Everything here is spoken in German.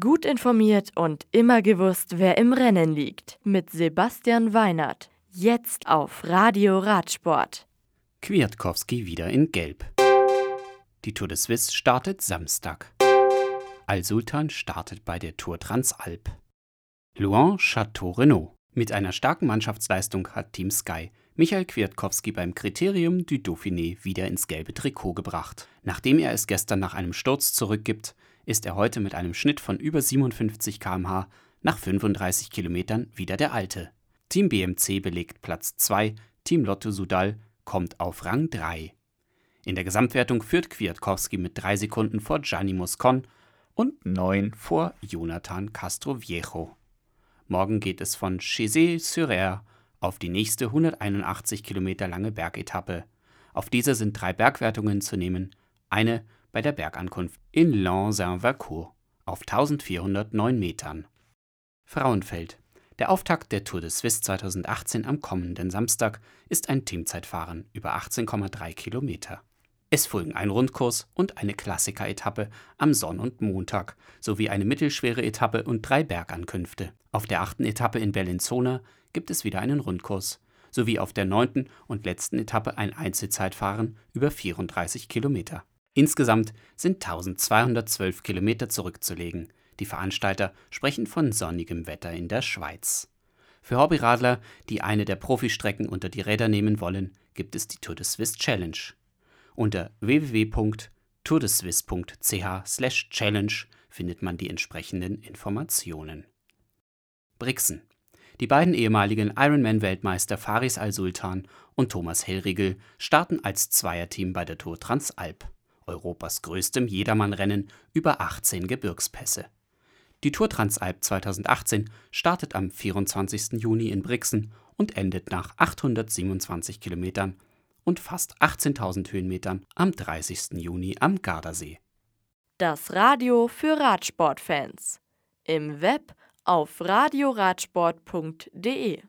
Gut informiert und immer gewusst, wer im Rennen liegt. Mit Sebastian Weinert. Jetzt auf Radio Radsport. Kwiatkowski wieder in Gelb. Die Tour de Suisse startet Samstag. Al-Sultan startet bei der Tour Transalp. Luan Chateau Renault. Mit einer starken Mannschaftsleistung hat Team Sky Michael Kwiatkowski beim Kriterium du Dauphiné wieder ins gelbe Trikot gebracht. Nachdem er es gestern nach einem Sturz zurückgibt, ist er heute mit einem Schnitt von über 57 km/h nach 35 Kilometern wieder der alte. Team BMC belegt Platz 2, Team Lotto Sudal kommt auf Rang 3. In der Gesamtwertung führt Kwiatkowski mit 3 Sekunden vor Gianni Moscon und 9 vor Jonathan Castroviejo. Morgen geht es von Chezé-sur-Aire auf die nächste 181 Kilometer lange Bergetappe. Auf dieser sind drei Bergwertungen zu nehmen, eine bei der Bergankunft in Lens-Saint-Vercourt auf 1409 Metern. Frauenfeld. Der Auftakt der Tour de Suisse 2018 am kommenden Samstag ist ein Teamzeitfahren über 18,3 Kilometer. Es folgen ein Rundkurs und eine Klassiker-Etappe am Sonn- und Montag sowie eine mittelschwere Etappe und drei Bergankünfte. Auf der achten Etappe in Bellinzona gibt es wieder einen Rundkurs sowie auf der neunten und letzten Etappe ein Einzelzeitfahren über 34 Kilometer. Insgesamt sind 1212 Kilometer zurückzulegen. Die Veranstalter sprechen von sonnigem Wetter in der Schweiz. Für Hobbyradler, die eine der Profistrecken unter die Räder nehmen wollen, gibt es die Tour de Suisse Challenge. Unter www.tourdeswiss.ch/challenge findet man die entsprechenden Informationen. Brixen die beiden ehemaligen Ironman-Weltmeister Faris Al-Sultan und Thomas Hellriegel starten als Zweierteam bei der Tour Transalp. Europas größtem Jedermannrennen über 18 Gebirgspässe. Die Tour Transalp 2018 startet am 24. Juni in Brixen und endet nach 827 Kilometern und fast 18.000 Höhenmetern am 30. Juni am Gardasee. Das Radio für Radsportfans. Im Web auf radioradsport.de